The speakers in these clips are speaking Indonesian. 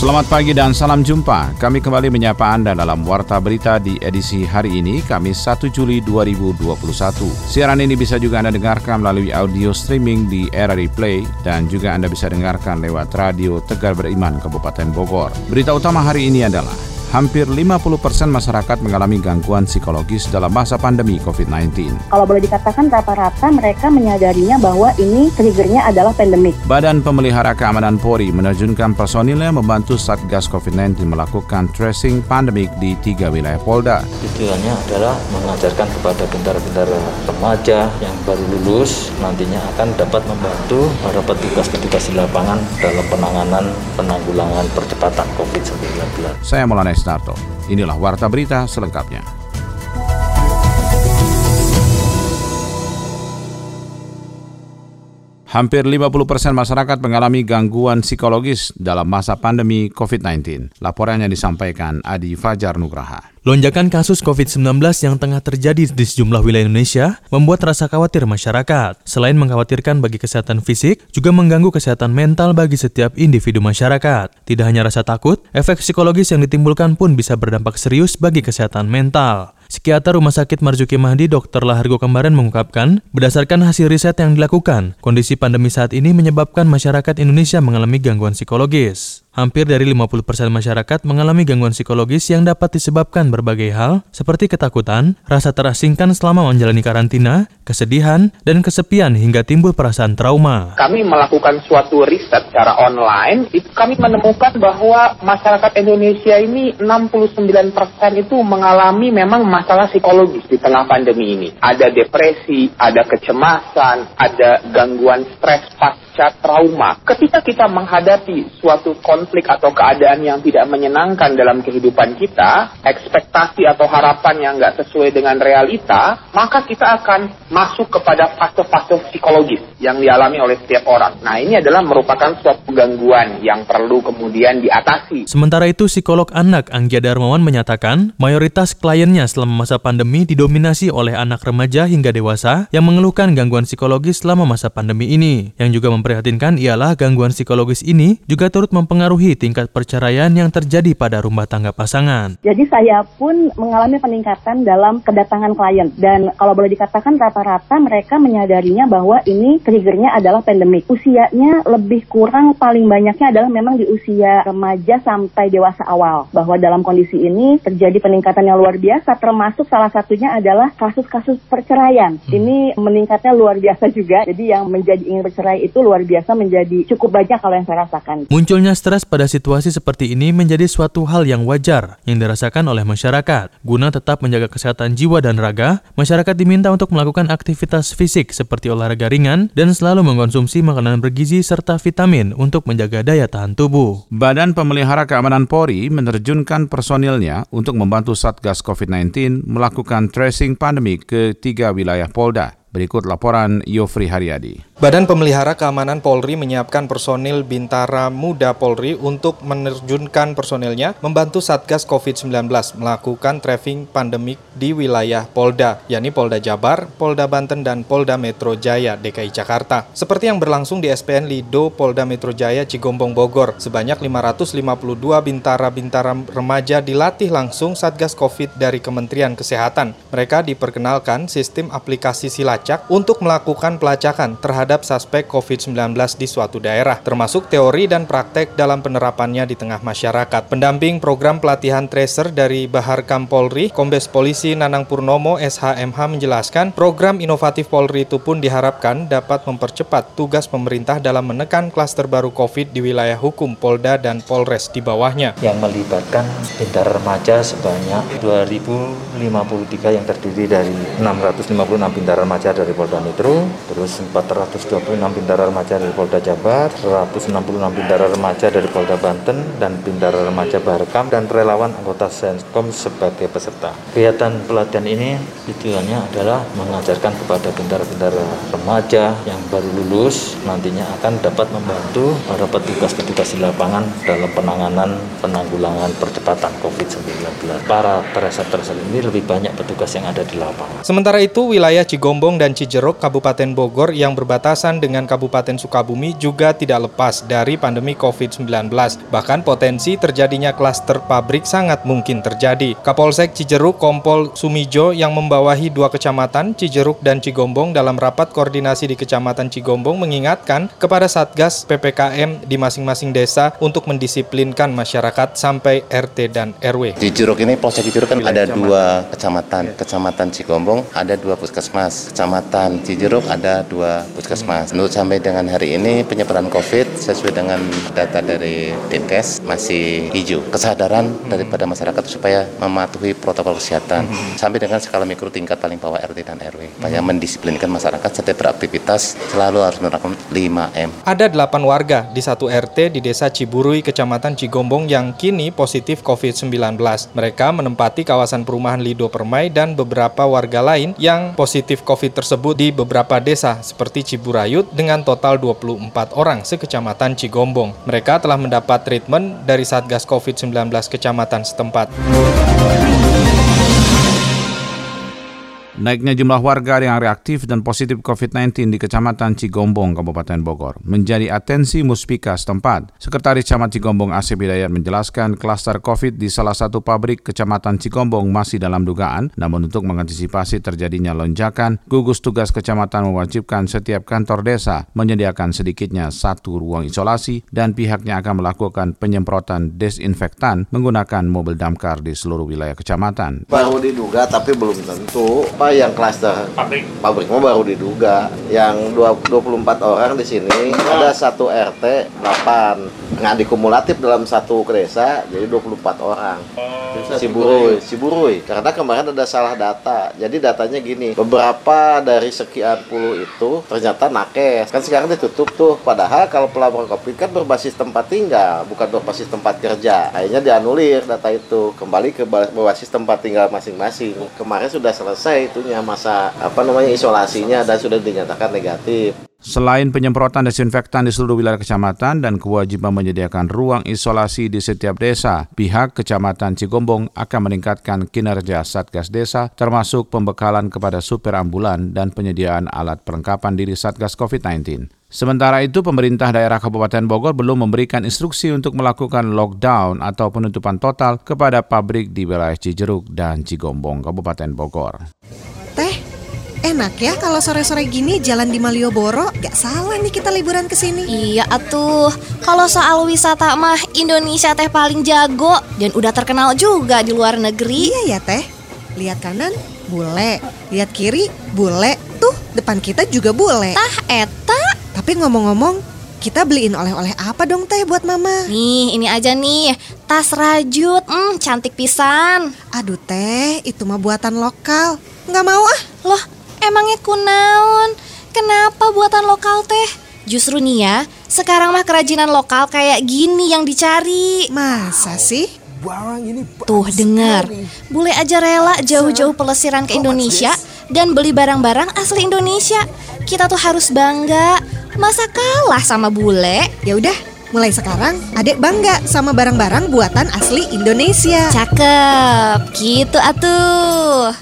Selamat pagi dan salam jumpa. Kami kembali menyapa Anda dalam Warta Berita di edisi hari ini, Kamis 1 Juli 2021. Siaran ini bisa juga Anda dengarkan melalui audio streaming di RRI Play dan juga Anda bisa dengarkan lewat radio Tegar Beriman Kabupaten Bogor. Berita utama hari ini adalah hampir 50 persen masyarakat mengalami gangguan psikologis dalam masa pandemi COVID-19. Kalau boleh dikatakan rata-rata mereka menyadarinya bahwa ini triggernya adalah pandemik. Badan Pemelihara Keamanan Polri menerjunkan personilnya membantu Satgas COVID-19 melakukan tracing pandemik di tiga wilayah Polda. Tujuannya adalah mengajarkan kepada bintara-bintara remaja yang baru lulus nantinya akan dapat membantu para petugas-petugas di lapangan dalam penanganan penanggulangan percepatan COVID-19. Saya Maulana Starto. Inilah Warta Berita selengkapnya. Hampir 50 persen masyarakat mengalami gangguan psikologis dalam masa pandemi COVID-19. Laporannya disampaikan Adi Fajar Nugraha. Lonjakan kasus COVID-19 yang tengah terjadi di sejumlah wilayah Indonesia membuat rasa khawatir masyarakat. Selain mengkhawatirkan bagi kesehatan fisik, juga mengganggu kesehatan mental bagi setiap individu masyarakat. Tidak hanya rasa takut, efek psikologis yang ditimbulkan pun bisa berdampak serius bagi kesehatan mental. Psikiater Rumah Sakit Marzuki Mahdi Dr. Lahargo Kembaran mengungkapkan, berdasarkan hasil riset yang dilakukan, kondisi pandemi saat ini menyebabkan masyarakat Indonesia mengalami gangguan psikologis. Hampir dari 50% masyarakat mengalami gangguan psikologis yang dapat disebabkan berbagai hal seperti ketakutan, rasa terasingkan selama menjalani karantina, kesedihan, dan kesepian hingga timbul perasaan trauma. Kami melakukan suatu riset secara online, itu kami menemukan bahwa masyarakat Indonesia ini 69% itu mengalami memang masalah psikologis di tengah pandemi ini. Ada depresi, ada kecemasan, ada gangguan stres pasca trauma. Ketika kita menghadapi suatu konflik atau keadaan yang tidak menyenangkan dalam kehidupan kita, ekspektasi atau harapan yang nggak sesuai dengan realita, maka kita akan masuk kepada fase-fase psikologis yang dialami oleh setiap orang. Nah, ini adalah merupakan suatu gangguan yang perlu kemudian diatasi. Sementara itu, psikolog anak Anggia Darmawan menyatakan, mayoritas kliennya selama masa pandemi didominasi oleh anak remaja hingga dewasa yang mengeluhkan gangguan psikologis selama masa pandemi ini. Yang juga memprihatinkan ialah gangguan psikologis ini juga turut mempengaruhi tingkat perceraian yang terjadi pada rumah tangga pasangan. Jadi saya pun mengalami peningkatan dalam kedatangan klien dan kalau boleh dikatakan rata-rata mereka menyadarinya bahwa ini triggernya adalah pandemik. Usianya lebih kurang paling banyaknya adalah memang di usia remaja sampai dewasa awal. Bahwa dalam kondisi ini terjadi peningkatan yang luar biasa termasuk salah satunya adalah kasus-kasus perceraian. Ini meningkatnya luar biasa juga. Jadi yang menjadi ingin bercerai itu luar biasa menjadi cukup banyak kalau yang saya rasakan. Munculnya stres pada situasi seperti ini menjadi suatu hal yang wajar yang dirasakan oleh masyarakat. Guna tetap menjaga kesehatan jiwa dan raga, masyarakat diminta untuk melakukan aktivitas fisik seperti olahraga ringan dan selalu mengkonsumsi makanan bergizi serta vitamin untuk menjaga daya tahan tubuh. Badan Pemelihara Keamanan Polri menerjunkan personilnya untuk membantu Satgas COVID-19 melakukan tracing pandemi ke tiga wilayah Polda. Berikut laporan Yofri Haryadi. Badan Pemelihara Keamanan Polri menyiapkan personil Bintara Muda Polri untuk menerjunkan personilnya membantu Satgas COVID-19 melakukan tracing pandemik di wilayah Polda, yakni Polda Jabar, Polda Banten, dan Polda Metro Jaya DKI Jakarta. Seperti yang berlangsung di SPN Lido Polda Metro Jaya Cigombong Bogor, sebanyak 552 bintara-bintara remaja dilatih langsung Satgas COVID dari Kementerian Kesehatan. Mereka diperkenalkan sistem aplikasi Silacak melacak untuk melakukan pelacakan terhadap suspek COVID-19 di suatu daerah, termasuk teori dan praktek dalam penerapannya di tengah masyarakat. Pendamping program pelatihan tracer dari Bahar Kampolri, Kombes Polisi Nanang Purnomo SHMH menjelaskan, program inovatif Polri itu pun diharapkan dapat mempercepat tugas pemerintah dalam menekan klaster baru COVID di wilayah hukum Polda dan Polres di bawahnya. Yang melibatkan pintar remaja sebanyak 2053 yang terdiri dari 656 pintar remaja remaja dari Polda Metro, terus 426 bintara remaja dari Polda Jabar, 166 bintara remaja dari Polda Banten, dan bintara remaja Barekam, dan relawan anggota Senskom sebagai peserta. Kegiatan pelatihan ini tujuannya adalah mengajarkan kepada bintara-bintara remaja yang baru lulus nantinya akan dapat membantu para petugas-petugas di lapangan dalam penanganan penanggulangan percepatan COVID-19. Para tracer-tracer ini lebih banyak petugas yang ada di lapangan. Sementara itu, wilayah Cigombong dan Cijeruk, Kabupaten Bogor yang berbatasan dengan Kabupaten Sukabumi juga tidak lepas dari pandemi COVID-19. Bahkan potensi terjadinya klaster pabrik sangat mungkin terjadi. Kapolsek Cijeruk Kompol Sumijo yang membawahi dua kecamatan, Cijeruk dan Cigombong dalam rapat koordinasi di Kecamatan Cigombong mengingatkan kepada Satgas PPKM di masing-masing desa untuk mendisiplinkan masyarakat sampai RT dan RW. Di Jeruk ini, Polsek Jeruk kan ada dua kecamatan. Kecamatan Cigombong ada dua puskesmas. Kecamatan Cijeruk ada dua puskesmas. Menurut sampai dengan hari ini penyebaran COVID sesuai dengan data dari Dinkes masih hijau. Kesadaran daripada masyarakat supaya mematuhi protokol kesehatan sampai dengan skala mikro tingkat paling bawah RT dan RW. Supaya mendisiplinkan masyarakat setiap beraktivitas selalu harus menerapkan 5M. Ada delapan warga di satu RT di Desa Ciburui, Kecamatan Cigombong yang kini positif COVID-19. Mereka menempati kawasan perumahan Lido Permai dan beberapa warga lain yang positif COVID tersebut di beberapa desa seperti Ciburayut dengan total 24 orang sekecamatan Cigombong. Mereka telah mendapat treatment dari Satgas COVID-19 kecamatan setempat. Naiknya jumlah warga yang reaktif dan positif COVID-19 di Kecamatan Cigombong, Kabupaten Bogor, menjadi atensi Muspika setempat. Sekretaris Camat Cigombong Asep Hidayat menjelaskan klaster COVID di salah satu pabrik Kecamatan Cigombong masih dalam dugaan, namun untuk mengantisipasi terjadinya lonjakan, gugus tugas kecamatan mewajibkan setiap kantor desa menyediakan sedikitnya satu ruang isolasi dan pihaknya akan melakukan penyemprotan desinfektan menggunakan mobil damkar di seluruh wilayah kecamatan. Baru diduga tapi belum tentu. Yang klaster pabrik. pabrik mau baru diduga. Yang 24 orang di sini ada satu RT 8 nggak dikumulatif dalam satu desa jadi 24 orang. Ciburui Ciburui karena kemarin ada salah data. Jadi datanya gini beberapa dari sekian puluh itu ternyata nakes. Kan sekarang ditutup tuh. Padahal kalau pelapor covid kan berbasis tempat tinggal bukan berbasis tempat kerja. Akhirnya dianulir data itu. Kembali ke berbasis tempat tinggal masing-masing. Kemarin sudah selesai itu itunya masa apa namanya isolasinya dan sudah dinyatakan negatif. Selain penyemprotan desinfektan di seluruh wilayah kecamatan dan kewajiban menyediakan ruang isolasi di setiap desa, pihak Kecamatan Cigombong akan meningkatkan kinerja Satgas Desa termasuk pembekalan kepada supir ambulan dan penyediaan alat perlengkapan diri Satgas COVID-19. Sementara itu, pemerintah daerah Kabupaten Bogor belum memberikan instruksi untuk melakukan lockdown atau penutupan total kepada pabrik di wilayah Cijeruk dan Cigombong, Kabupaten Bogor. Teh, enak ya kalau sore-sore gini jalan di Malioboro. Gak salah nih kita liburan ke sini. Iya atuh, kalau soal wisata mah Indonesia teh paling jago dan udah terkenal juga di luar negeri. Iya ya teh, lihat kanan bule, lihat kiri bule, tuh depan kita juga bule. Tah eta. Tapi ngomong-ngomong, kita beliin oleh-oleh apa dong teh buat mama? Nih, ini aja nih, tas rajut, hmm, cantik pisan. Aduh teh, itu mah buatan lokal. Nggak mau ah. Loh, emangnya kunaon? Kenapa buatan lokal teh? Justru nih ya, sekarang mah kerajinan lokal kayak gini yang dicari. Masa sih? Tuh dengar, bule aja rela jauh-jauh pelesiran ke Indonesia dan beli barang-barang asli Indonesia. Kita tuh harus bangga. Masa kalah sama bule? Ya udah, mulai sekarang adek bangga sama barang-barang buatan asli Indonesia. Cakep, gitu atuh.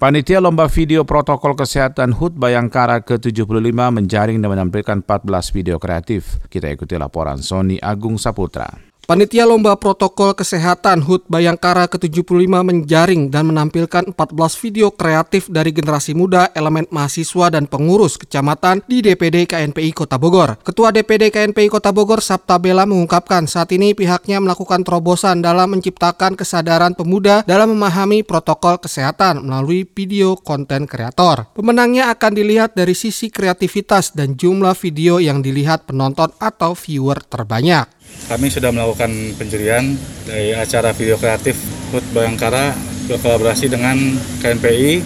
Panitia Lomba Video Protokol Kesehatan HUT Bayangkara ke-75 menjaring dan menampilkan 14 video kreatif. Kita ikuti laporan Sony Agung Saputra. Panitia Lomba Protokol Kesehatan HUT Bayangkara ke-75 menjaring dan menampilkan 14 video kreatif dari generasi muda, elemen mahasiswa dan pengurus kecamatan di DPD KNPI Kota Bogor. Ketua DPD KNPI Kota Bogor Sabta Bela mengungkapkan saat ini pihaknya melakukan terobosan dalam menciptakan kesadaran pemuda dalam memahami protokol kesehatan melalui video konten kreator. Pemenangnya akan dilihat dari sisi kreativitas dan jumlah video yang dilihat penonton atau viewer terbanyak. Kami sudah melakukan penjurian dari acara video kreatif HUT Bayangkara berkolaborasi dengan KNPI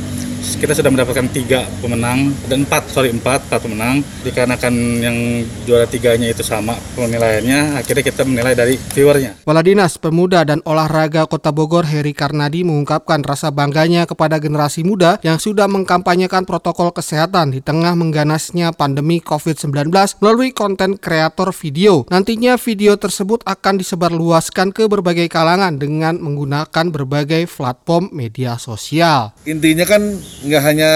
kita sudah mendapatkan tiga pemenang dan empat sorry empat empat pemenang dikarenakan yang juara tiganya itu sama penilaiannya akhirnya kita menilai dari viewernya. Kepala Dinas Pemuda dan Olahraga Kota Bogor Heri Karnadi mengungkapkan rasa bangganya kepada generasi muda yang sudah mengkampanyekan protokol kesehatan di tengah mengganasnya pandemi COVID-19 melalui konten kreator video. Nantinya video tersebut akan disebarluaskan ke berbagai kalangan dengan menggunakan berbagai platform media sosial. Intinya kan nggak hanya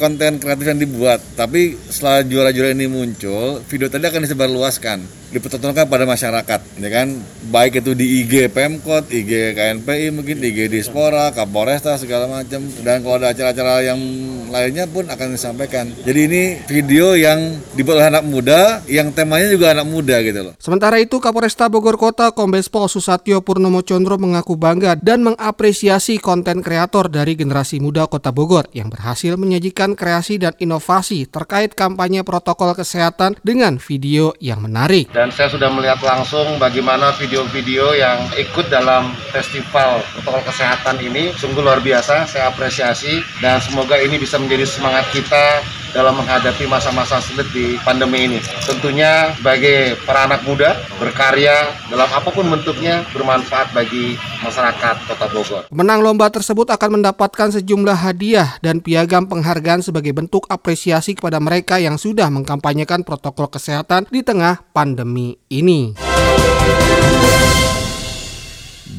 konten kreatif yang dibuat, tapi setelah juara-juara ini muncul, video tadi akan disebarluaskan, dipertontonkan pada masyarakat, ya kan? Baik itu di IG Pemkot, IG KNPI, mungkin IG Dispora, Kapolresta segala macam, dan kalau ada acara-acara yang lainnya pun akan disampaikan. Jadi ini video yang dibuat oleh anak muda, yang temanya juga anak muda gitu loh. Sementara itu, Kapolresta Bogor Kota Kombes Pol Susatyo Purnomo Condro mengaku bangga dan mengapresiasi konten kreator dari generasi muda Kota Bogor yang berhasil menyajikan kreasi dan inovasi terkait kampanye protokol kesehatan dengan video yang menarik. Dan saya sudah melihat langsung bagaimana video-video yang ikut dalam festival protokol kesehatan ini sungguh luar biasa. Saya apresiasi dan semoga ini bisa menjadi semangat kita dalam menghadapi masa-masa sulit di pandemi ini. Tentunya sebagai para anak muda berkarya dalam apa pun bentuknya bermanfaat bagi masyarakat Kota Bogor. Pemenang lomba tersebut akan mendapatkan sejumlah hadiah dan piagam penghargaan sebagai bentuk apresiasi kepada mereka yang sudah mengkampanyekan protokol kesehatan di tengah pandemi ini.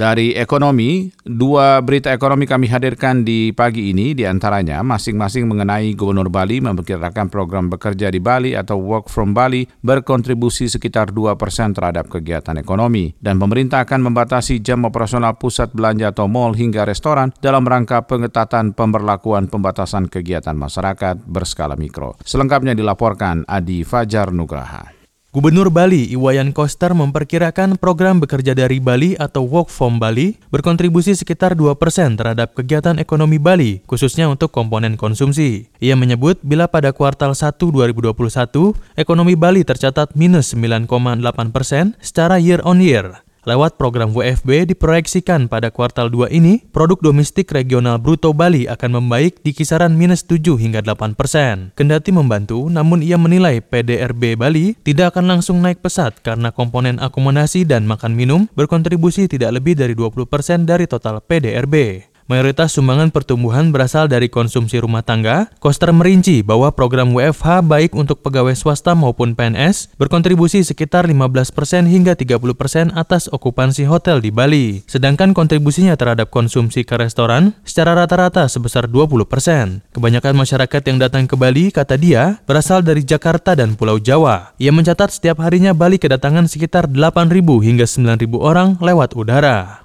Dari ekonomi, dua berita ekonomi kami hadirkan di pagi ini di antaranya masing-masing mengenai Gubernur Bali memperkirakan program bekerja di Bali atau Work from Bali berkontribusi sekitar 2 persen terhadap kegiatan ekonomi dan pemerintah akan membatasi jam operasional pusat belanja atau mall hingga restoran dalam rangka pengetatan pemberlakuan pembatasan kegiatan masyarakat berskala mikro. Selengkapnya dilaporkan Adi Fajar Nugraha. Gubernur Bali Iwayan Koster memperkirakan program bekerja dari Bali atau Work from Bali berkontribusi sekitar 2% terhadap kegiatan ekonomi Bali, khususnya untuk komponen konsumsi. Ia menyebut bila pada kuartal 1 2021, ekonomi Bali tercatat minus 9,8% secara year on year. Lewat program WFB diproyeksikan pada kuartal 2 ini, produk domestik regional bruto Bali akan membaik di kisaran minus 7 hingga 8 persen. Kendati membantu, namun ia menilai PDRB Bali tidak akan langsung naik pesat karena komponen akomodasi dan makan minum berkontribusi tidak lebih dari 20 persen dari total PDRB. Mayoritas sumbangan pertumbuhan berasal dari konsumsi rumah tangga. Koster merinci bahwa program WFH baik untuk pegawai swasta maupun PNS berkontribusi sekitar 15% hingga 30% atas okupansi hotel di Bali. Sedangkan kontribusinya terhadap konsumsi ke restoran secara rata-rata sebesar 20%. Kebanyakan masyarakat yang datang ke Bali, kata dia, berasal dari Jakarta dan Pulau Jawa. Ia mencatat setiap harinya Bali kedatangan sekitar 8.000 hingga 9.000 orang lewat udara.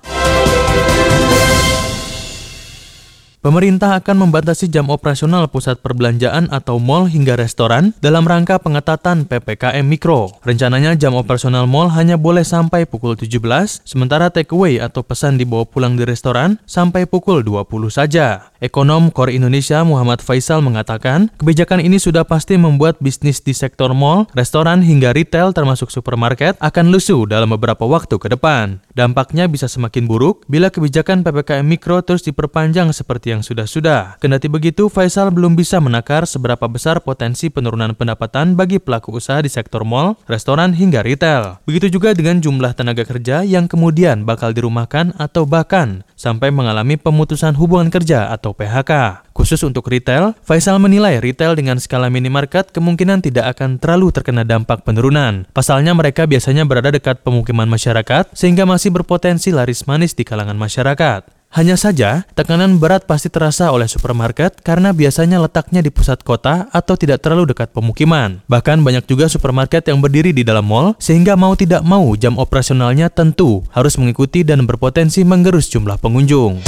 Pemerintah akan membatasi jam operasional pusat perbelanjaan atau mall hingga restoran dalam rangka pengetatan PPKM Mikro. Rencananya jam operasional mall hanya boleh sampai pukul 17, sementara takeaway atau pesan dibawa pulang di restoran sampai pukul 20 saja. Ekonom Kor Indonesia Muhammad Faisal mengatakan, kebijakan ini sudah pasti membuat bisnis di sektor mall, restoran hingga retail termasuk supermarket akan lusuh dalam beberapa waktu ke depan. Dampaknya bisa semakin buruk bila kebijakan PPKM Mikro terus diperpanjang seperti yang yang sudah-sudah. Kendati begitu, Faisal belum bisa menakar seberapa besar potensi penurunan pendapatan bagi pelaku usaha di sektor mall, restoran, hingga retail. Begitu juga dengan jumlah tenaga kerja yang kemudian bakal dirumahkan atau bahkan sampai mengalami pemutusan hubungan kerja atau PHK. Khusus untuk retail, Faisal menilai retail dengan skala minimarket kemungkinan tidak akan terlalu terkena dampak penurunan. Pasalnya mereka biasanya berada dekat pemukiman masyarakat sehingga masih berpotensi laris manis di kalangan masyarakat. Hanya saja, tekanan berat pasti terasa oleh supermarket karena biasanya letaknya di pusat kota atau tidak terlalu dekat pemukiman. Bahkan banyak juga supermarket yang berdiri di dalam mall sehingga mau tidak mau jam operasionalnya tentu harus mengikuti dan berpotensi menggerus jumlah pengunjung.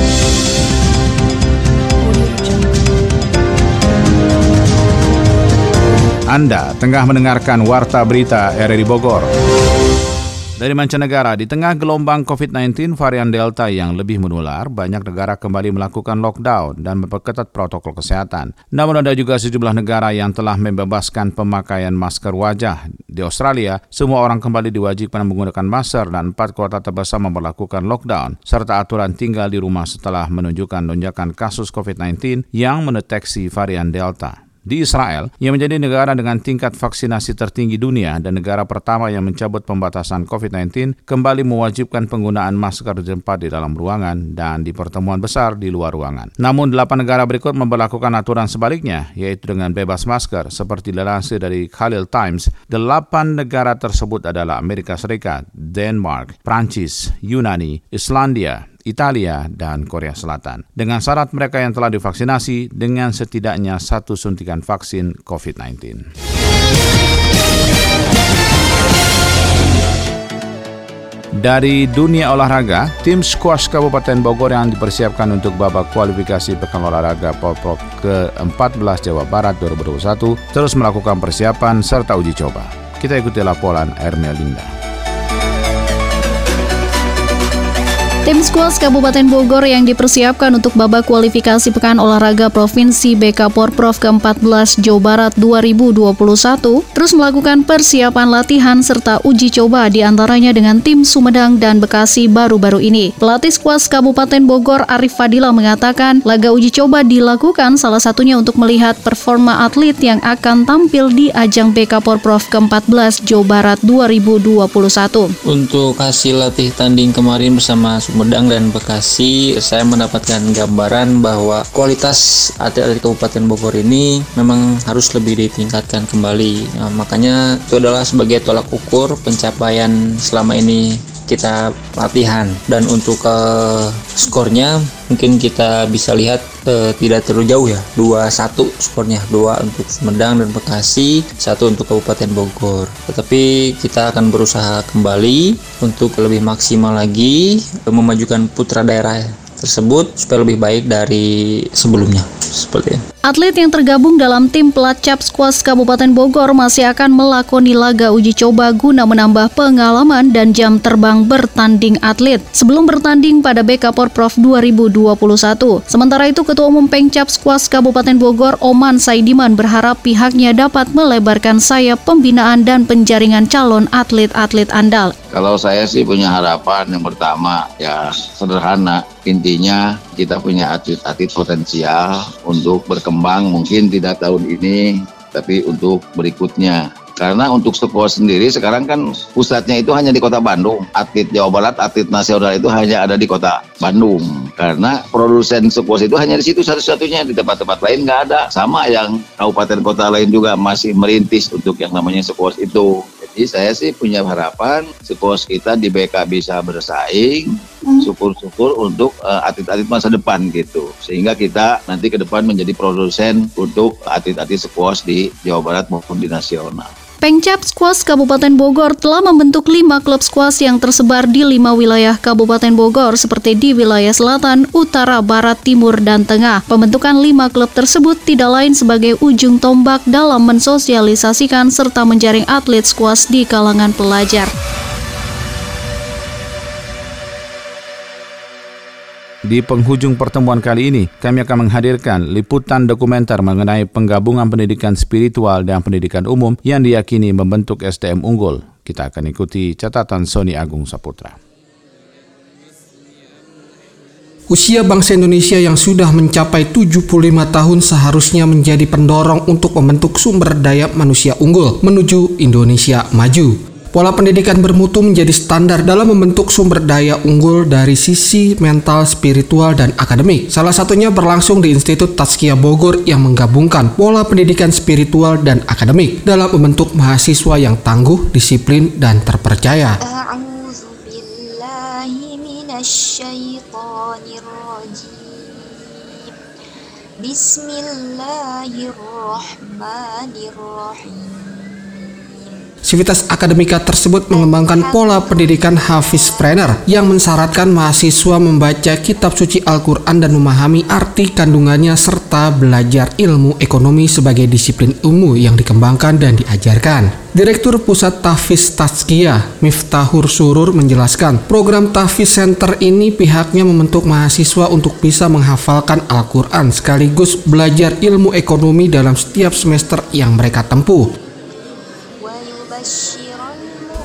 Anda tengah mendengarkan Warta Berita RRI Bogor. Dari mancanegara, di tengah gelombang COVID-19 varian Delta yang lebih menular, banyak negara kembali melakukan lockdown dan memperketat protokol kesehatan. Namun ada juga sejumlah negara yang telah membebaskan pemakaian masker wajah. Di Australia, semua orang kembali diwajibkan menggunakan masker dan empat kota terbesar memperlakukan lockdown, serta aturan tinggal di rumah setelah menunjukkan lonjakan kasus COVID-19 yang mendeteksi varian Delta di Israel yang menjadi negara dengan tingkat vaksinasi tertinggi dunia dan negara pertama yang mencabut pembatasan COVID-19 kembali mewajibkan penggunaan masker di tempat di dalam ruangan dan di pertemuan besar di luar ruangan. Namun delapan negara berikut memperlakukan aturan sebaliknya yaitu dengan bebas masker seperti dilansir dari Khalil Times. Delapan negara tersebut adalah Amerika Serikat, Denmark, Prancis, Yunani, Islandia, Italia, dan Korea Selatan. Dengan syarat mereka yang telah divaksinasi dengan setidaknya satu suntikan vaksin COVID-19. Dari dunia olahraga, tim squash Kabupaten Bogor yang dipersiapkan untuk babak kualifikasi Pekan Olahraga Polprov ke-14 Jawa Barat 2021 terus melakukan persiapan serta uji coba. Kita ikuti laporan Ermelinda. Tim skuas Kabupaten Bogor yang dipersiapkan untuk babak kualifikasi Pekan Olahraga Provinsi BK Porprov ke-14 Jawa Barat 2021 terus melakukan persiapan latihan serta uji coba di antaranya dengan tim Sumedang dan Bekasi baru-baru ini. Pelatih skuas Kabupaten Bogor Arif Fadila mengatakan laga uji coba dilakukan salah satunya untuk melihat performa atlet yang akan tampil di ajang BK Porprov ke-14 Jawa Barat 2021. Untuk hasil latih tanding kemarin bersama Sumedang dan Bekasi, saya mendapatkan gambaran bahwa kualitas atlet Kabupaten Bogor ini memang harus lebih ditingkatkan kembali. Nah, makanya itu adalah sebagai tolak ukur pencapaian selama ini kita latihan. Dan untuk uh, skornya mungkin kita bisa lihat uh, tidak terlalu jauh ya. 2-1 skornya. 2 untuk Sumedang dan Bekasi satu untuk Kabupaten Bogor. Tetapi kita akan berusaha kembali untuk lebih maksimal lagi memajukan putra daerah tersebut supaya lebih baik dari sebelumnya seperti itu. Atlet yang tergabung dalam tim pelacap skuas Kabupaten Bogor masih akan melakoni laga uji coba guna menambah pengalaman dan jam terbang bertanding atlet sebelum bertanding pada BK Porprov 2021. Sementara itu Ketua Umum Pengcap Skuas Kabupaten Bogor Oman Saidiman berharap pihaknya dapat melebarkan sayap pembinaan dan penjaringan calon atlet-atlet andal. Kalau saya sih punya harapan yang pertama ya sederhana intinya kita punya atlet-atlet potensial untuk berkembang mungkin tidak tahun ini tapi untuk berikutnya karena untuk sekolah sendiri sekarang kan pusatnya itu hanya di kota Bandung. Atlet Jawa Barat, atlet nasional itu hanya ada di kota Bandung. Karena produsen sekolah itu hanya di situ satu-satunya. Di tempat-tempat lain nggak ada. Sama yang kabupaten kota lain juga masih merintis untuk yang namanya sekolah itu. Jadi saya sih punya harapan sekolah kita di BK bisa bersaing. Syukur-syukur untuk uh, atlet-atlet masa depan gitu sehingga kita nanti ke depan menjadi produsen untuk atlet-atlet squash di Jawa Barat maupun di nasional. Pengcap Squash Kabupaten Bogor telah membentuk lima klub squash yang tersebar di lima wilayah Kabupaten Bogor seperti di wilayah selatan, utara, barat, timur, dan tengah. Pembentukan lima klub tersebut tidak lain sebagai ujung tombak dalam mensosialisasikan serta menjaring atlet squash di kalangan pelajar. Di penghujung pertemuan kali ini, kami akan menghadirkan liputan dokumenter mengenai penggabungan pendidikan spiritual dan pendidikan umum yang diyakini membentuk SDM unggul. Kita akan ikuti catatan Sony Agung Saputra. Usia bangsa Indonesia yang sudah mencapai 75 tahun seharusnya menjadi pendorong untuk membentuk sumber daya manusia unggul menuju Indonesia maju. Pola pendidikan bermutu menjadi standar dalam membentuk sumber daya unggul dari sisi mental, spiritual, dan akademik. Salah satunya berlangsung di Institut Taskia Bogor yang menggabungkan pola pendidikan spiritual dan akademik dalam membentuk mahasiswa yang tangguh, disiplin, dan terpercaya. Bismillahirrahmanirrahim. Sivitas Akademika tersebut mengembangkan pola pendidikan Hafiz Trainer yang mensyaratkan mahasiswa membaca kitab suci Al-Quran dan memahami arti kandungannya serta belajar ilmu ekonomi sebagai disiplin ilmu yang dikembangkan dan diajarkan. Direktur Pusat Tahfiz Tazkiyah Miftahur Surur menjelaskan, program Tahfiz Center ini pihaknya membentuk mahasiswa untuk bisa menghafalkan Al-Quran sekaligus belajar ilmu ekonomi dalam setiap semester yang mereka tempuh.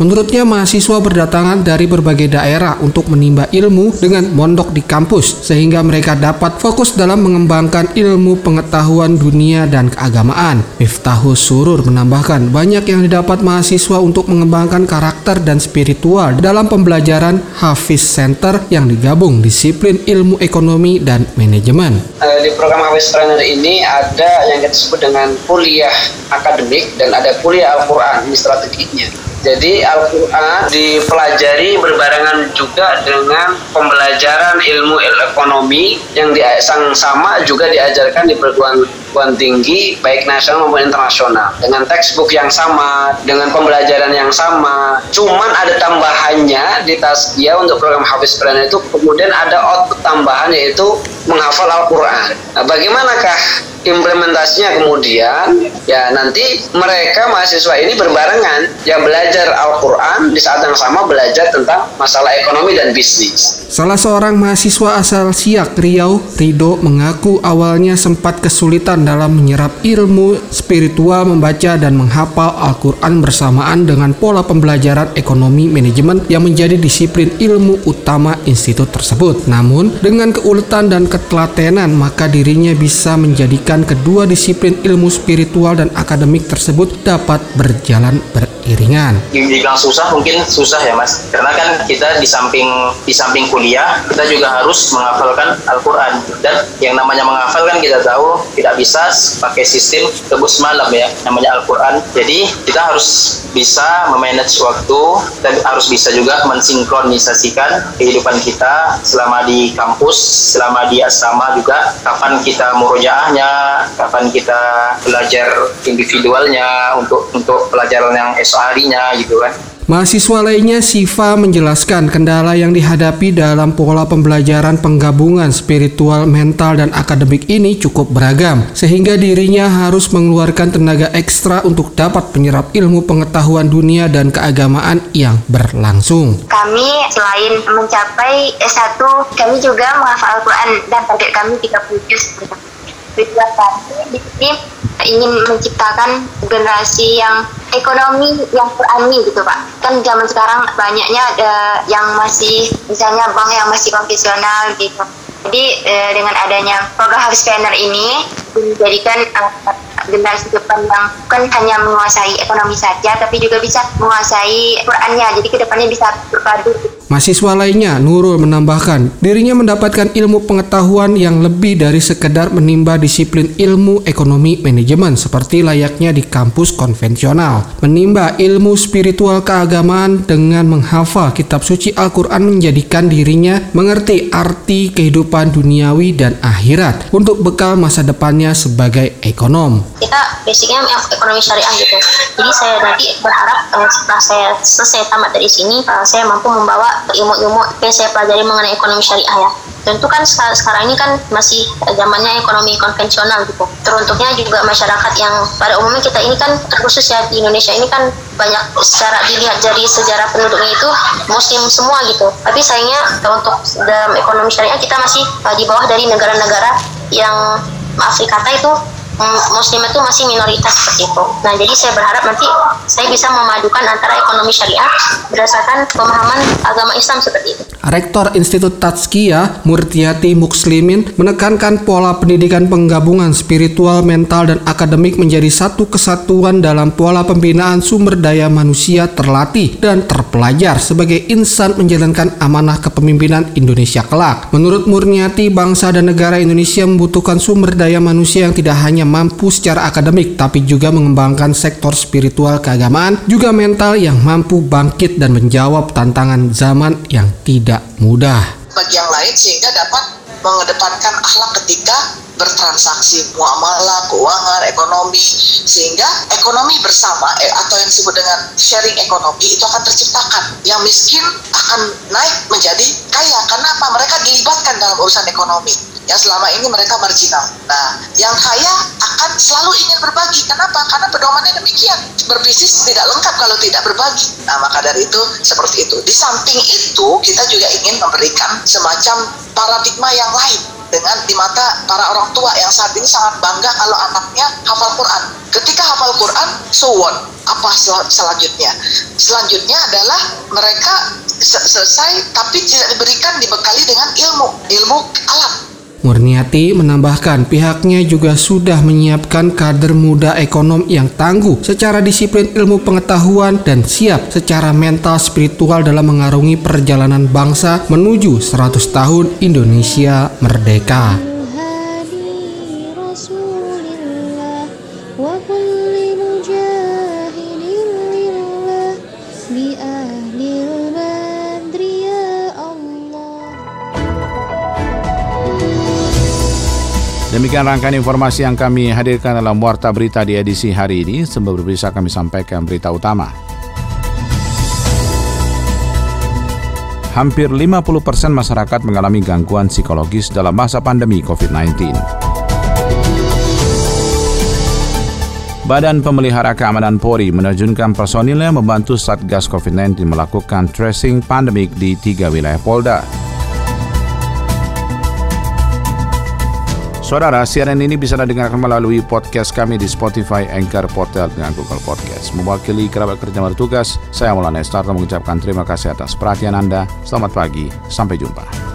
Menurutnya mahasiswa berdatangan dari berbagai daerah untuk menimba ilmu dengan mondok di kampus sehingga mereka dapat fokus dalam mengembangkan ilmu pengetahuan dunia dan keagamaan. Miftahus Surur menambahkan banyak yang didapat mahasiswa untuk mengembangkan karakter dan spiritual dalam pembelajaran Hafiz Center yang digabung disiplin ilmu ekonomi dan manajemen. Eh, di program Hafiz Trainer ini ada yang kita dengan kuliah akademik dan ada kuliah Al-Quran ini strateginya. Jadi Al-Quran dipelajari berbarengan juga dengan pembelajaran ilmu ekonomi yang sang sama juga diajarkan di perguruan perguruan tinggi baik nasional maupun internasional dengan textbook yang sama, dengan pembelajaran yang sama. Cuman ada tambahannya di tas dia untuk program Hafiz Quran itu kemudian ada output tambahan yaitu menghafal Al-Quran. Nah, bagaimanakah implementasinya kemudian ya nanti mereka mahasiswa ini berbarengan yang belajar Al-Quran di saat yang sama belajar tentang masalah ekonomi dan bisnis. Salah seorang mahasiswa asal Siak, Riau, Rido mengaku awalnya sempat kesulitan dalam menyerap ilmu spiritual membaca dan menghafal Al-Quran bersamaan dengan pola pembelajaran ekonomi manajemen yang menjadi disiplin ilmu utama institut tersebut. Namun, dengan keuletan dan ketelatenan maka dirinya bisa menjadikan kedua disiplin ilmu spiritual dan akademik tersebut dapat berjalan beriringan. Dibilang susah mungkin susah ya mas, karena kan kita di samping di samping kuliah kita juga harus menghafalkan Al-Quran. Dan yang namanya menghafal kan kita tahu tidak bisa pakai sistem tebus malam ya namanya Al-Quran. Jadi kita harus bisa memanage waktu dan harus bisa juga mensinkronisasikan kehidupan kita selama di kampus, selama di asrama juga. Kapan kita murojaahnya, kapan kita belajar individualnya untuk untuk pelajaran yang esok harinya gitu kan. Mahasiswa lainnya Siva menjelaskan kendala yang dihadapi dalam pola pembelajaran penggabungan spiritual, mental, dan akademik ini cukup beragam, sehingga dirinya harus mengeluarkan tenaga ekstra untuk dapat menyerap ilmu pengetahuan dunia dan keagamaan yang berlangsung. Kami selain mencapai S1, kami juga menghafal Al-Quran dan target kami 30 juz tujuan kami di sini ingin menciptakan generasi yang ekonomi yang berani gitu pak. Kan zaman sekarang banyaknya ada yang masih misalnya bank yang masih konvensional gitu. Jadi eh, dengan adanya program Hafiz Planner ini menjadikan uh, generasi depan yang bukan hanya menguasai ekonomi saja tapi juga bisa menguasai Qurannya. Jadi ke depannya bisa berpadu Mahasiswa lainnya, Nurul menambahkan, dirinya mendapatkan ilmu pengetahuan yang lebih dari sekedar menimba disiplin ilmu ekonomi manajemen seperti layaknya di kampus konvensional. Menimba ilmu spiritual keagamaan dengan menghafal kitab suci Al-Quran menjadikan dirinya mengerti arti kehidupan duniawi dan akhirat untuk bekal masa depannya sebagai ekonom. Kita basicnya ekonomi syariah gitu. Jadi saya nanti berharap uh, setelah saya selesai tamat dari sini, uh, saya mampu membawa ilmu-ilmu yang saya pelajari mengenai ekonomi syariah ya. Tentu kan sekarang ini kan masih zamannya ekonomi konvensional gitu. Teruntuknya juga masyarakat yang pada umumnya kita ini kan terkhusus ya di Indonesia ini kan banyak secara dilihat dari sejarah penduduknya itu muslim semua gitu. Tapi sayangnya untuk dalam ekonomi syariah kita masih uh, di bawah dari negara-negara yang maaf itu muslim itu masih minoritas seperti itu. Nah, jadi saya berharap nanti saya bisa memadukan antara ekonomi syariah berdasarkan pemahaman agama Islam seperti itu. Rektor Institut Tazkiyah Murtiati Muslimin menekankan pola pendidikan penggabungan spiritual, mental, dan akademik menjadi satu kesatuan dalam pola pembinaan sumber daya manusia terlatih dan terpelajar sebagai insan menjalankan amanah kepemimpinan Indonesia kelak. Menurut Murniati, bangsa dan negara Indonesia membutuhkan sumber daya manusia yang tidak hanya mampu secara akademik tapi juga mengembangkan sektor spiritual keagamaan, juga mental yang mampu bangkit dan menjawab tantangan zaman yang tidak mudah. Bagi yang lain sehingga dapat mengedepankan akhlak ketika bertransaksi muamalah, keuangan, ekonomi sehingga ekonomi bersama eh, atau yang disebut dengan sharing ekonomi itu akan terciptakan. Yang miskin akan naik menjadi kaya karena apa? Mereka dilibatkan dalam urusan ekonomi yang selama ini mereka marginal. Nah, yang kaya akan selalu ingin berbagi. Kenapa? Karena pedomannya demikian. Berbisnis tidak lengkap kalau tidak berbagi. Nah, maka dari itu seperti itu. Di samping itu, kita juga ingin memberikan semacam paradigma yang lain dengan di mata para orang tua yang saat ini sangat bangga kalau anaknya hafal Quran. Ketika hafal Quran, so what? Apa sel selanjutnya? Selanjutnya adalah mereka selesai tapi tidak diberikan dibekali dengan ilmu, ilmu alam Murniati menambahkan pihaknya juga sudah menyiapkan kader muda ekonom yang tangguh secara disiplin ilmu pengetahuan dan siap secara mental spiritual dalam mengarungi perjalanan bangsa menuju 100 tahun Indonesia merdeka. Demikian rangkaian informasi yang kami hadirkan dalam Warta Berita di edisi hari ini. Sebelum bisa kami sampaikan berita utama. Hampir 50% persen masyarakat mengalami gangguan psikologis dalam masa pandemi COVID-19. Badan Pemelihara Keamanan Polri menerjunkan personilnya membantu Satgas COVID-19 melakukan tracing pandemik di tiga wilayah Polda. Saudara, siaran ini bisa didengarkan melalui podcast kami di Spotify, Anchor, Portal, dan Google Podcast. Mewakili kerabat kerja bertugas, saya Maulana Estarto mengucapkan terima kasih atas perhatian Anda. Selamat pagi, sampai jumpa.